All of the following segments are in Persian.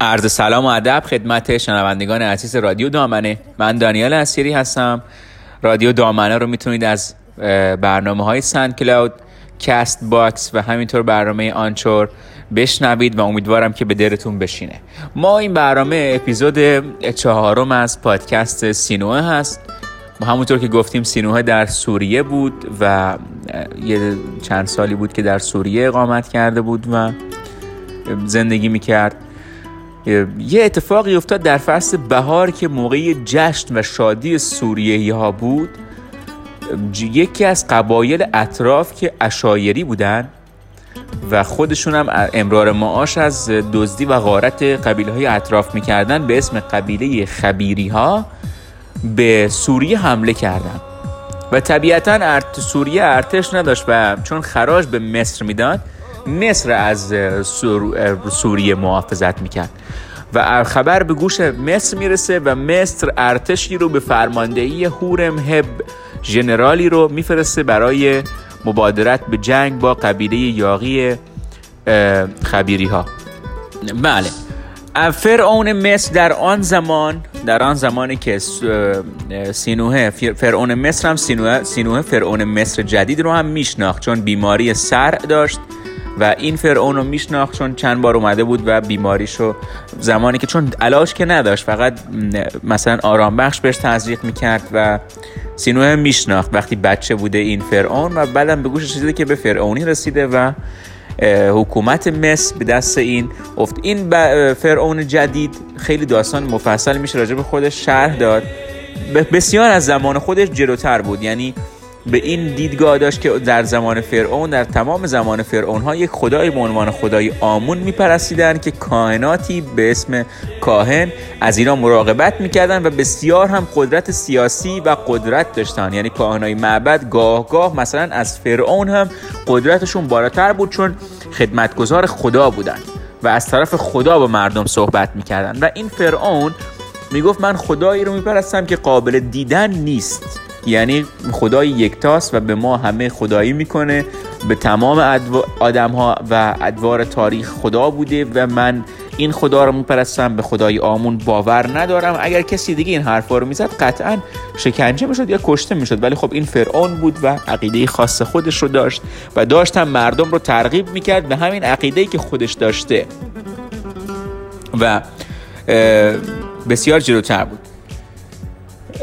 عرض سلام و ادب خدمت شنوندگان عزیز رادیو دامنه. من دانیال اسیری هستم. رادیو دامنه رو می‌تونید از برنامه های SoundCloud Castbox و همینطور برنامه Anchor بشنوید و امیدوارم که به دلتون بشینه. ما این برنامه اپیزود چهارم از پادکست سینوه هست. همونطور که گفتیم سینوه در سوریه بود و یه چند سالی بود که در سوریه اقامت کرده بود و زندگی می‌کرد. یه اتفاقی افتاد در فصل بهار که موقعی جشن و شادی سوریه ها بود یکی از قبایل اطراف که اشایری بودن و خودشون هم امرار معاش از دزدی و غارت قبیله های اطراف می‌کردن به اسم قبیله خبیری ها به سوریه حمله کردن. و طبیعتا ارت سوریه ارتش نداشت و چون خراج به مصر می‌داد مصر از سوریه محافظت می‌کرد. و خبر به گوش مصر می‌رسه و مصر ارتشی رو به فرماندهی هورم هب ژنرالی رو میفرسته برای مبادرت به جنگ با قبیله یاقی خبیری ها بله. فرعون مصر در آن زمان در آن زمانی که سینوه فرعون مصر هم سینوه, سینوه فرعون مصر جدید رو هم میشناخت چون بیماری سر داشت. و این فرعون رو میشناخت چون چند بار اومده بود و بیماریشو زمانی که چون علاج که نداشت فقط مثلا آرام بخش بهش تزریق می‌کرد و سینوه میشناخت وقتی بچه بوده این فرعون و بعدم به گوشش رسیده که به فرعونی رسیده و حکومت مصر به دست این افت. این فرعون جدید خیلی داستان مفصل میشه راجع به خودش شرح داد. بسیار از زمان خودش جلوتر بود. یعنی به این دیدگاه داشت که در زمان فرعون در تمام زمان فرعون ها یک خدای به عنوان خدای آمون میپرستیدن که کاهناتی به اسم کاهن از اینا مراقبت می‌کردن و بسیار هم قدرت سیاسی و قدرت داشتن. یعنی کاهنای معبد گاه گاه مثلا از فرعون هم قدرتشون بالاتر بود چون خدمتگزار خدا بودن و از طرف خدا با مردم صحبت می‌کردن. و این فرعون می‌گفت من خدایی رو میپرستم که قابل دیدن نیست. یعنی خدای یکتاست و به ما همه خدایی می‌کنه. به تمام آدم ها و ادوار تاریخ خدا بوده و من این خدا رو میپرستم به خدای آمون باور ندارم. اگر کسی دیگه این حرفا رو می‌زد قطعا شکنجه می‌شد یا کشته می‌شد. ولی خب این فرعون بود و عقیده خاص خودش رو داشت و داشتم مردم رو ترغیب می‌کرد به همین عقیده که خودش داشته. و بسیار جلوتر بود.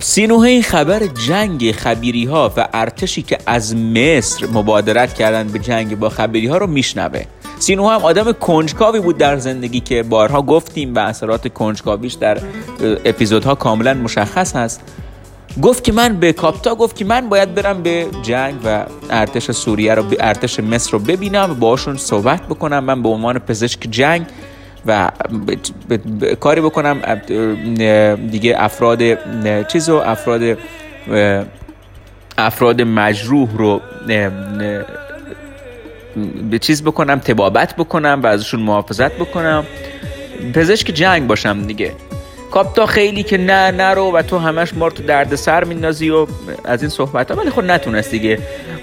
سینوهه خبر جنگ خبیری ها و ارتشی که از مصر مبادرت کردن به جنگ با خبیری ها رو میشنوه. سینوه هم آدم کنجکاوی بود در زندگی که بارها گفتیم و اثرات کنجکاویش در اپیزودها کاملا مشخص هست. گفت که من به کاپتا گفت که من باید برم به جنگ و ارتش سوریه رو ارتش مصر رو ببینم و باشون صحبت بکنم. من به عنوان پزشک جنگ و کاری بکنم دیگه افراد چیز و افراد افراد مجروح رو به چیز بکنم تبابت بکنم و ازشون محافظت بکنم. پزشک جنگ باشم دیگه. کاپتا خیلی که نه نرو و تو همش ما تو درد سر میندازی و از این صحبت ها ولی خود خب نتونست دیگه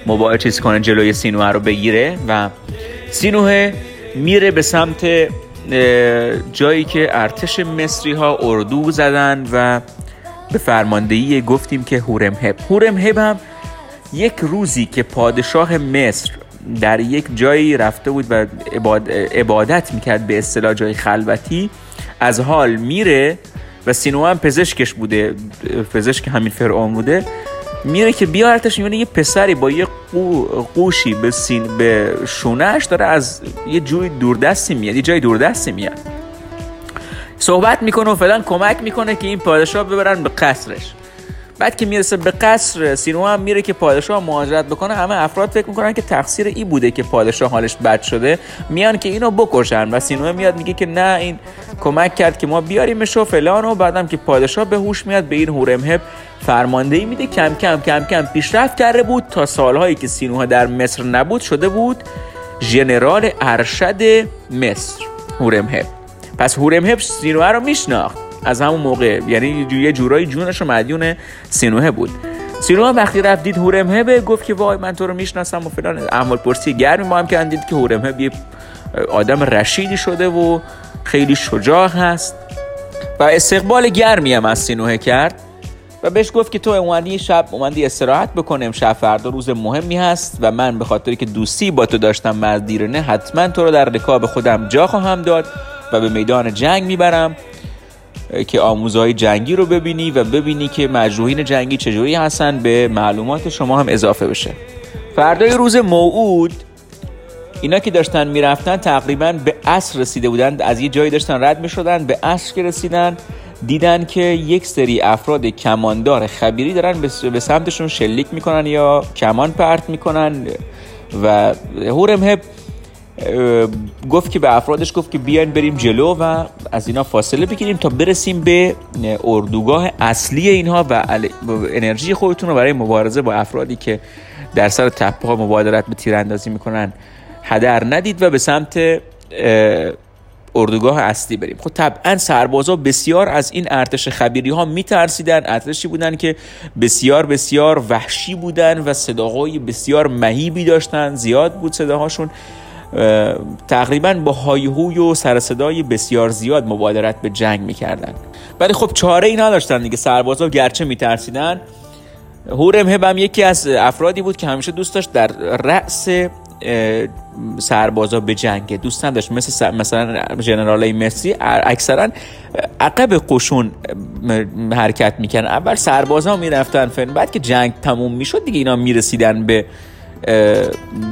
موبایل چیز کنه جلوی سینوه رو بگیره و سینوه میره به سمت جایی که ارتش مصری ها اردو زدن و به فرماندهی گفتیم که هورم هب هورم هب هم یک روزی که پادشاه مصر در یک جایی رفته بود و عبادت می‌کرد به اصطلاح جای خلوتی از حال میره و سینو هم پزشکش بوده پزشک همین فرعون بوده. میره که بیارتش می‌بینه یه پسری با یه قوشی به سین به شونهش داره از یه جوی دوردستی میاد یه جای دوردستی میاد. صحبت می‌کنه و فلان کمک می‌کنه که این پادشاه ببرن به قصرش. بعد که می‌رسه به قصر سینو هم میره که پادشاه مهاجرت بکنه. همه افراد فکر می‌کنن که تقصیر ای بوده که پادشاه حالش بد شده. میان که اینو بکشن و سینو میاد میگه که نه این کمک کرد که ما بیاریمش و فلان و بعدم که پادشاه به هوش میاد به این هورمهب فرماندهی میده. کم کم کم کم پیشرفت کرده بود تا سالهایی که سینوها در مصر نبود شده بود ژنرال ارشد مصر. هورمهب پس هورمهب سینوها رو میشناخت. از همون موقع یعنی یه جورایی جونش رو مدیون سینوه بود. سینوه وقتی رفت دید هورمهبه گفت که وای من تو رو می‌شناسم و فلان. احمال پرسی گرمی ما هم که دید که هورمهب یه آدم رشیدی شده و خیلی شجاع هست و استقبال گرمی هم از سینوه کرد و بهش گفت که تو اومدی شب اومدی استراحت بکنم شب فردا روز مهمی هست و من به خاطری که دوستی با تو داشتم از دیرنه حتما تو رو در رکاب خودم جا خواهم داد و به میدان جنگ می‌برم که آموزهای جنگی رو ببینی و ببینی که مجروحین جنگی چجوری هستن به معلومات شما هم اضافه بشه. فردای روز موعود اینا که داشتن می‌رفتن تقریبا به عصر رسیده بودن از یه جایی داشتن رد می‌شدن به عصر که رسیدن دیدن که یک سری افراد کماندار خبیری دارن به سمتشون شلیک می‌کنن یا کمان پرت می‌کنن و هورمهب گفت که به افرادش گفت که بیاین بریم جلو و از اینا فاصله بگیریم تا برسیم به اردوگاه اصلی اینها و انرژی خودتون رو برای مبارزه با افرادی که در سر تپه ها مبادرت به تیراندازی می‌کنن. هدر ندید و به سمت اردوگاه اصلی بریم. خب طبعا سربازا بسیار از این ارتش خبیری ها میترسیدن. ارتشی بودن که بسیار بسیار وحشی بودن و صداهای بسیار مهیبی داشتن. زیاد بود صداهاشون. تقریبا با هایهوی و سر صدای بسیار زیاد مبادرت به جنگ می‌کردن. ولی خب چاره ای نداشتن دیگه. سربازا گرچه میترسیدن. هورم هم یکی از افرادی بود که همیشه دوست داشت در رأس سربازا به جنگ دوست نداشت. مثل مثلا ژنرال مصری اکثرا عقب قشون حرکت می‌کنن اول سربازا می‌رفتن فن بعد که جنگ تموم می‌شد دیگه اینا می‌رسیدن به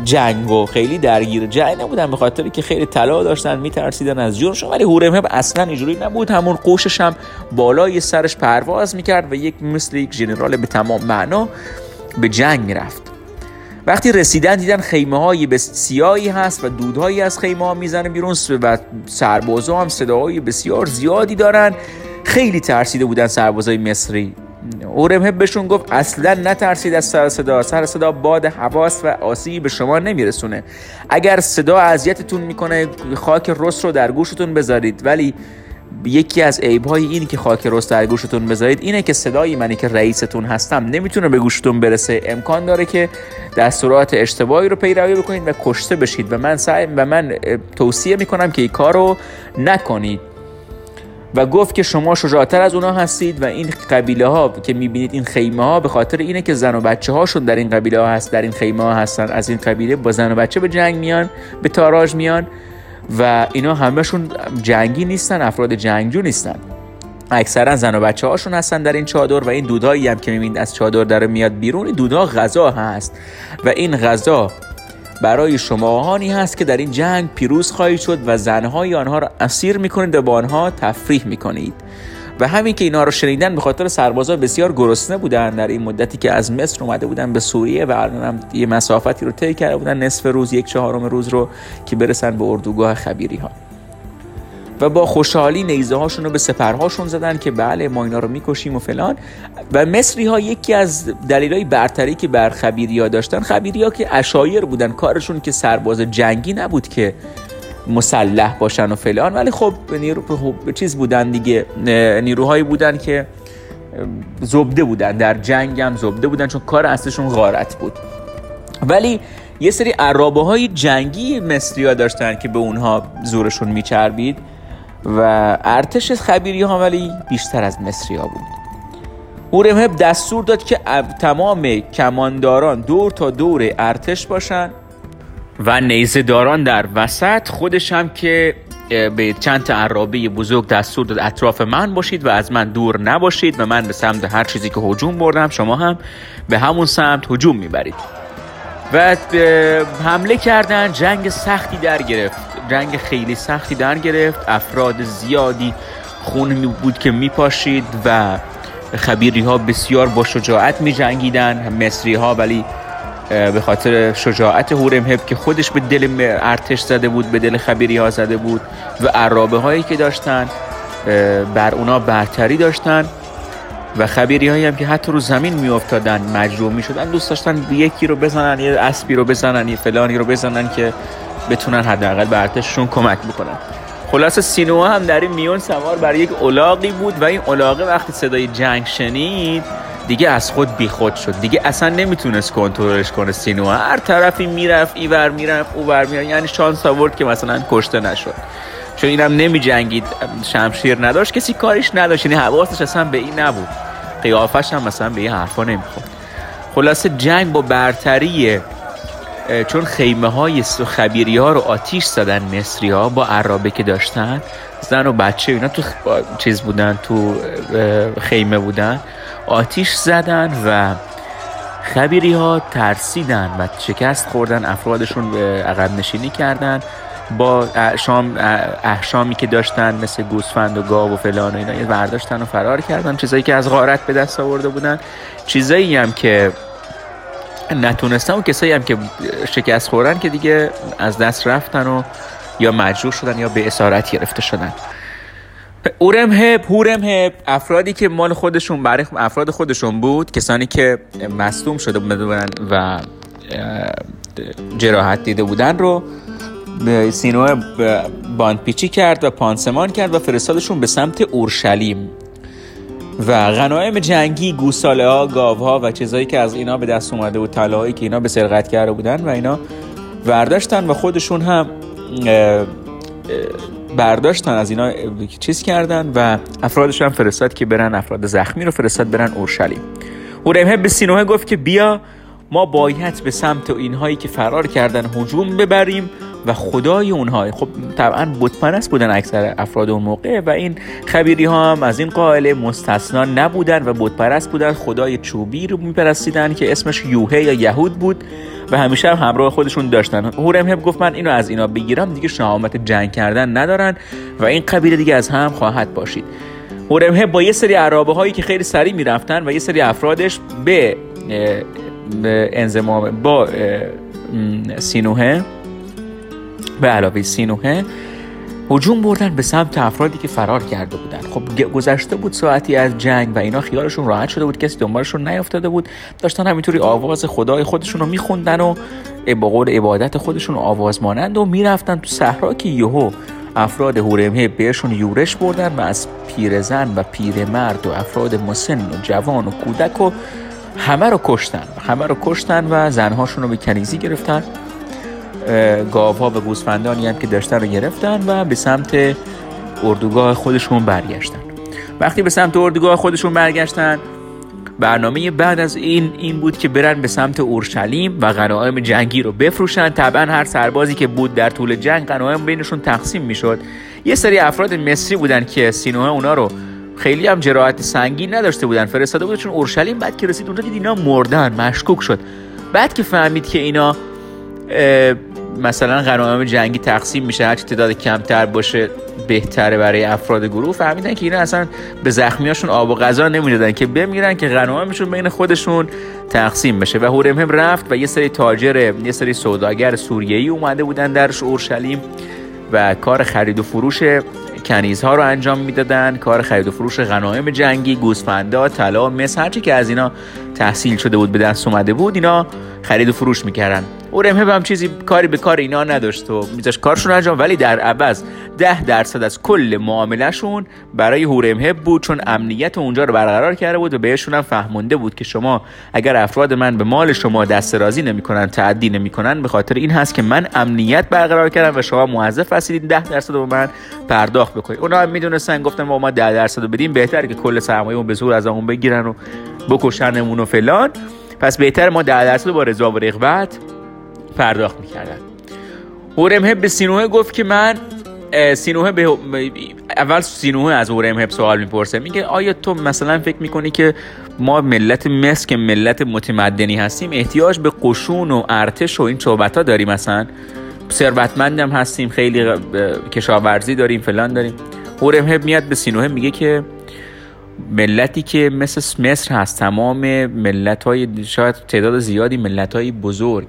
جنگ و خیلی درگیر جنگ نبودن به خاطر که خیلی طلا داشتن میترسیدن از جونشون ولی هورمهب اصلا اینجوری نبود. همون قوشش هم بالای سرش پرواز می‌کرد و یک مثل یک ژنرال به تمام معنا به جنگ می‌رفت. وقتی رسیدن دیدن خیمه های بسیاری هست و دودهایی از خیمه ها می‌زنه بیرون و سربازا هم صداهای بسیار زیادی دارن. خیلی ترسیده بودن سربازای مصری. اورمهب بهشون گفت اصلا نترسید از سر صدا. سر صدا باد حواس و آسیبی به شما نمیرسونه. اگر صدا اذیتتون می‌کنه خاک رس رو در گوشتون بذارید. ولی یکی از عیب های اینی که خاک رست در گوشتون بذارید اینه که صدای منی که رئیستون هستم نمی‌تونه به گوشتون برسه. امکان داره که دستورات اشتباهی رو پیروی بکنید و کشته بشید و من سعی و من توصیه می‌کنم که این کار رو نکنید. و گفت که شما شجاعتر از اونها هستید و این قبیله ها که می‌بینید این خیمه ها به خاطر اینه که زن و بچه هاشون در این قبیله ها هست در این خیمه ها هستن. از این قبیله با زن و بچه به جنگ میان به تاراج میان. و اینا همهشون جنگی نیستن افراد جنگجو نیستن. اکثرا زن و بچه هاشون هستن در این چادر و این دودهایی هم که می‌بینید از چادر داره میاد بیرون این دودها غذا هست و این غذا برای شماهانی هست که در این جنگ پیروز خواهید شد و زنهای آنها را اسیر می‌کنید و با آنها تفریح می‌کنید. و همین که اینا رو شنیدن به خاطر سربازا بسیار گرسنه بودن در این مدتی که از مصر اومده بودن به سوریه و الان یه مسافتی رو طی کرده بودن نصف روز یک چهارم روز رو که برسن به اردوگاه خبیری ها و با خوشحالی نیزه هاشون رو به سپرهاشون زدن که بله ما اینا رو می‌کشیم و فلان. و مصری ها یکی از های برتری که بر خبیری ها داشتن خبیری ها که اشایر بودن کارشون که سرباز جنگی نبود که مسلح باشن و فلان. ولی خب نیرو خب چیز بودن دیگه. نیروهایی بودن که زبده بودن. در جنگ هم زبده بودن چون کار اصلشون غارت بود. ولی یه سری عرابه های جنگی مصری ها داشتن که به اونها زورشون میچربید و ارتش خبیری ها ولی بیشتر از مصری ها بود اورمهب دستور داد که تمام کمانداران دور تا دور ارتش باشن و نیزه داران در وسط خودش هم که به چند تا عرابه بزرگ دستور داد اطراف من باشید و از من دور نباشید و من به سمت هر چیزی که هجوم بردم شما هم به همون سمت هجوم می‌برید. و حمله کردن جنگ سختی در گرفت. جنگ خیلی سختی در گرفت. افراد زیادی خون بود که میپاشید و خبیری ها بسیار با شجاعت می جنگیدن مصری ها ولی به خاطر شجاعت هورمهب که خودش به دل ارتش زده بود به دل خبیری ها زده بود و عرابه هایی که داشتن بر اونا برتری داشتن و خبیری هایی هم که حتی رو زمین می افتادن مجروح می شدن. دوست داشتن یکی رو بزنن یه اسبی رو بزنن یه فلانی رو بزنن که بتونن حداقل به ارتششون کمک بکنن. خلاص سینوها هم در این میون سوار بر یک اولاقی بود و این اولاقه وقتی صدای جنگ شنید دیگه از خود بیخود شد. دیگه اصلا نمی‌تونست کنترلش کنه سینوها هر طرفی می‌رفت ایور می‌رفت اوور می‌رفت. یعنی شانس آورد که مثلا کشته نشد. چون اینم نمی جنگید شمشیر نداشت. کسی کاریش نداشت. یعنی حواسش اصلا به این نبود. قیافش هم مثلا به این حرفا نمی‌خورد. خلاصه جنگ با برتری چون خیمه های خبیری ها رو آتیش زدن مصری ها با عرابه که داشتن زن و بچه اینا تو چیز بودن تو خیمه بودن. آتیش زدن و خبیری ها ترسیدن و شکست خوردن افرادشون به عقب نشینی کردن با احشام احشامی که داشتن مثل گوسفند و گاو و فلان و اینا برداشتن و فرار کردن چیزایی که از غارت به دست آورده بودن. چیزایی هم که نتونستن و کسایی هم که شکست خوردن که دیگه از دست رفتن و یا مجروح شدن یا به اسارت گرفته شدن. اورم هپ هورم هپ افرادی که مال خودشون برای افراد خودشون بود کسانی که مصدوم شده بودن و جراحت دیده بودن رو سینو باندپیچی کرد و پانسمان کرد و فرستادشون به سمت اورشلیم. و غنایم جنگی گوساله ها گاو ها و چیزایی که از اینا به دست اومده بود طلاهایی که اینا به سرقت کرده بودن و اینا برداشتن و خودشون هم برداشتن از اینا چیز کردن و افرادش هم فرستاد که برن افراد زخمی رو فرستاد برن اورشلیم. هورمه به سینوه گفت که بیا ما باید به سمت اینهایی که فرار کردن هجوم ببریم. و خدای اونها. خب طبعا بتپرست بودن اکثر افراد اون موقع و این خبیری ها هم از این قائله مستثنا نبودن و بتپرست بودن. خدای چوبی رو میپرستیدن که اسمش یوهه یا یهود بود و همیشه هم همراه خودشون داشتن. هورم گفت من اینو از اینا بگیرم دیگه شهامت جنگ کردن ندارن و این قبیله دیگه از هم خواهد باشید. هورم با یه سری عرابه هایی که خیلی سریع می‌رفتن و یه سری افرادش به انزمام با سینوهه به علاوه سینوهه هجوم بردن به سمت افرادی که فرار کرده بودن. خب گذشته بود ساعتی از جنگ و اینا خیالشون راحت شده بود کسی دنبالشون نیافتاده بود. داشتن همینطوری آواز خدای خودشون رو میخوندن و با قول عبادت خودشون آواز مانند و می‌رفتن تو صحرا که یهو افراد هورمه بهشون یورش بردن و از پیرزن و پیرمرد و افراد مسن و جوان و کودک و همه رو کشتن. همه رو کشتن و زنهاشون رو به کنیزی گرفتن. گاوها و گوسفندانی هم که داشتن رو گرفتن و به سمت اردوگاه خودشون برگشتن. وقتی به سمت اردوگاه خودشون برگشتن برنامه بعد از این این بود که برن به سمت اورشلیم و غنایم جنگی رو بفروشن. طبعا هر سربازی که بود در طول جنگ غنایم بینشون تقسیم می‌شد. یه سری افراد مصری بودن که سینوه اونا رو خیلی هم جراحت سنگین نداشته بودن فرستاده بود چون اورشلیم بعد که رسید اونجا دید اینا مردن مشکوک شد. بعد که فهمید که اینا مثلا غنایم جنگی تقسیم میشه هرچی تعداد کمتر باشه بهتره برای افراد گروه. فهمیدن که اینا اصلا به زخمیاشون آب و غذا نمی‌دادن که بمیرن که غنایمشون بین خودشون تقسیم بشه. و هورمهم رفت و یه سری تاجر یه سری سوداگر سوریه‌ای اومده بودن در اورشلیم و کار خرید و فروش کنیزها رو انجام می‌دادن کار خرید و فروش غنایم جنگی گوسفندا طلا مس هرچی که از اینا تحصیل شده بود به دست اومده بود اینا خرید و فروش می‌کردن. اورمهب هم چیزی کاری به کار اینا نداشت و میذاش کارشون انجام ولی در عوض ده درصد از کل معاملهشون برای هورمهب بود چون امنیت اونجا رو برقرار کرده بود و بهشون هم فهمونده بود که شما اگر افراد من به مال شما دست رازی نمی‌کنن تعدی نمی‌کنن به خاطر این هست که من امنیت برقرار کردم و شما موظف هستید ده درصد رو من پرداخت. بکنید اونا هم می‌دونستن گفتن ما ما 10 درصد بدیم. بهتر که کل سرمایه به زور از اون بگیرن و بکشنمون و فلان. پس بهتر ما 10 درصد با رضا و رغبت پرداخت می‌کردن. هورمهب به سینوه گفت که من سینوه به اول سینوه از هورمهب سوال می‌پرسه. میگه آیا تو مثلا فکر می‌کنی که ما ملت مصر که ملت متمدنی هستیم؟ احتیاج به قشون و ارتش و این صحبت ها داریم مثلا؟ ثروتمندم هستیم خیلی کشاورزی داریم فلان داریم. هورمهب میاد به سینوه میگه که ملتی که مثل مصر هست تمام ملت های شاید تعداد زیادی ملت های بزرگ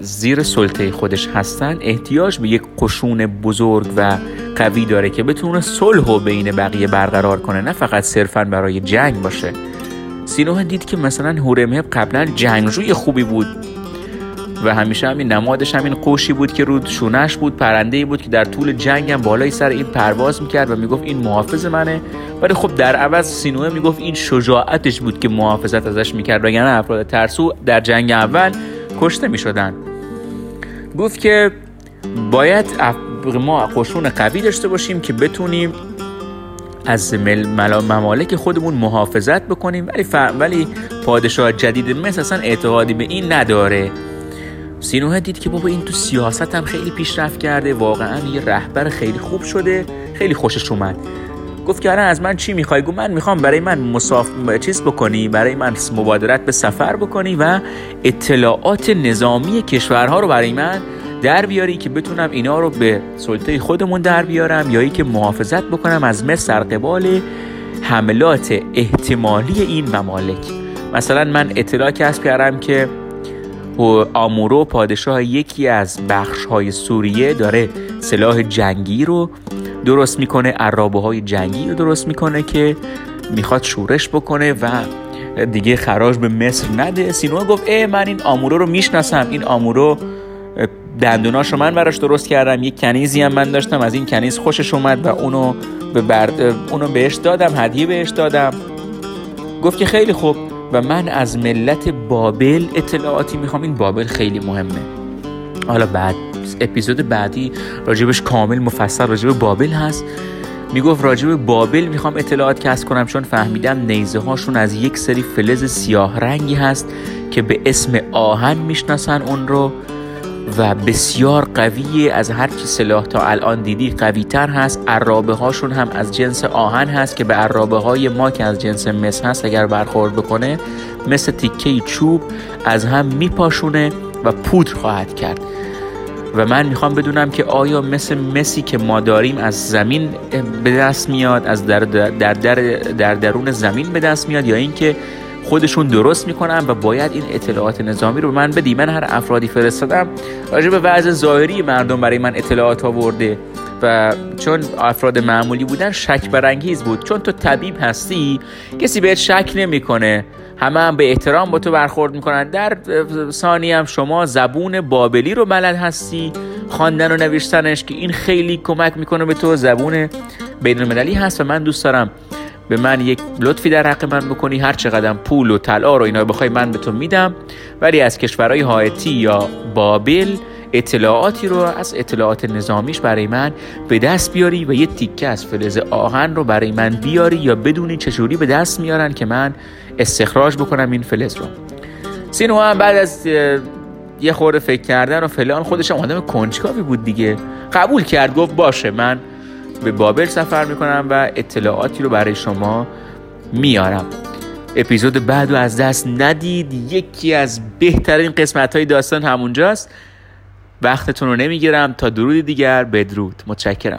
زیر سلطه خودش هستن احتیاج به یک قشون بزرگ و قوی داره که بتونه صلح و بین بقیه برقرار کنه نه فقط صرفا برای جنگ باشه. سینوه دید که مثلا هورمهب قبلا جنگجوی خوبی بود. و همیشه همین نمادش همین قوشی بود که رود شونش بود پرنده ای بود که در طول جنگ هم بالای سر این پرواز می‌کرد و می‌گفت این محافظ منه. ولی خب در عوض سینوه می‌گفت این شجاعتش بود که محافظت ازش می‌کرد و یعنی افراد ترسو در جنگ اول کشته می شدن گفت که باید ما قشون قوی داشته باشیم که بتونیم از ممالک خودمون محافظت بکنیم ولی, ولی پادشاه جدید مصر اصلا اعتقادی به این نداره. سینوه دید که بابا این تو سیاست هم خیلی پیشرفت کرده. واقعا یه رهبر خیلی خوب شده. خیلی خوشش اومد. گفت که از من چی می‌خوای؟ گفت من می‌خوام برای من مساف چیز بکنی برای من مبادرت به سفر بکنی و اطلاعات نظامی کشورها رو برای من در بیاری که بتونم اینا رو به سلطه خودمون در بیارم یا که محافظت بکنم از مصر در قبال حملات احتمالی این ممالک. مثلا من اطلاع کسب کردم که آمورو پادشاه یکی از بخش های سوریه داره سلاح جنگی رو درست می‌کنه عرابه های جنگی رو درست می‌کنه که می‌خواد شورش بکنه و دیگه خراج به مصر نده. سینوه گفت ای من این آمورو رو می‌شناسم. این آمورو دندوناشو من براش درست کردم. یک کنیزی هم من داشتم. از این کنیز خوشش اومد و اونو به برد... اونو بهش دادم هدیه بهش دادم. گفت که خیلی خوب. و من از ملت بابل اطلاعاتی می‌خوام. این بابل خیلی مهمه. حالا بعد اپیزود بعدی راجبش کامل مفصل راجب بابل هست. می‌گفت راجب بابل می‌خوام اطلاعات کسب کنم چون فهمیدم نیزه هاشون از یک سری فلز سیاه رنگی هست که به اسم آهن می‌شناسن اون رو. و بسیار قویه. از هر کی سلاح تا الان دیدی قوی تر هست. عرابه هاشون هم از جنس آهن هست که به عرابه های ما که از جنس مس هست اگر برخورد بکنه مثل تیکه چوب از هم میپاشونه و پودر خواهد کرد. و من می‌خوام بدونم که آیا مثل مسی که ما داریم از زمین به دست میاد از در, در, در, در درون زمین به دست میاد یا اینکه خودشون درست می‌کنن و باید این اطلاعات نظامی رو من بدی. من هر افرادی فرستادم راجع به وضع ظاهری مردم برای من اطلاعات آورده و چون افراد معمولی بودن شک برانگیز بود. چون تو طبیب هستی کسی بهت شک نمی‌کنه. همه هم به احترام با تو برخورد می‌کنن. در ثانی هم شما زبون بابلی رو بلد هستی. خواندن و نوشتنش که این خیلی کمک می‌کنه به تو. زبون بین المللی هست و من دوست دارم به من یک لطفی در حق من بکنی هر چقدر پول و طلا رو اینا بخوای من به تو میدم. ولی از کشورهای هایتی یا بابل اطلاعاتی رو از اطلاعات نظامیش برای من به دست بیاری و یه تیکه از فلز آهن رو برای من بیاری یا بدونی چجوری به دست میارن که من استخراج بکنم این فلز رو. سینو هم بعد از یه خورده فکر کردن و فلان خودش هم آدم کنجکاوی بود دیگه. قبول کرد گفت باشه من به بابل سفر می‌کنم و اطلاعاتی رو برای شما میارم. اپیزود بعد رو از دست ندید. یکی از بهترین قسمت های داستان همونجاست. وقتتون رو نمی‌گیرم. تا درود دیگر. بدرود. متشکرم.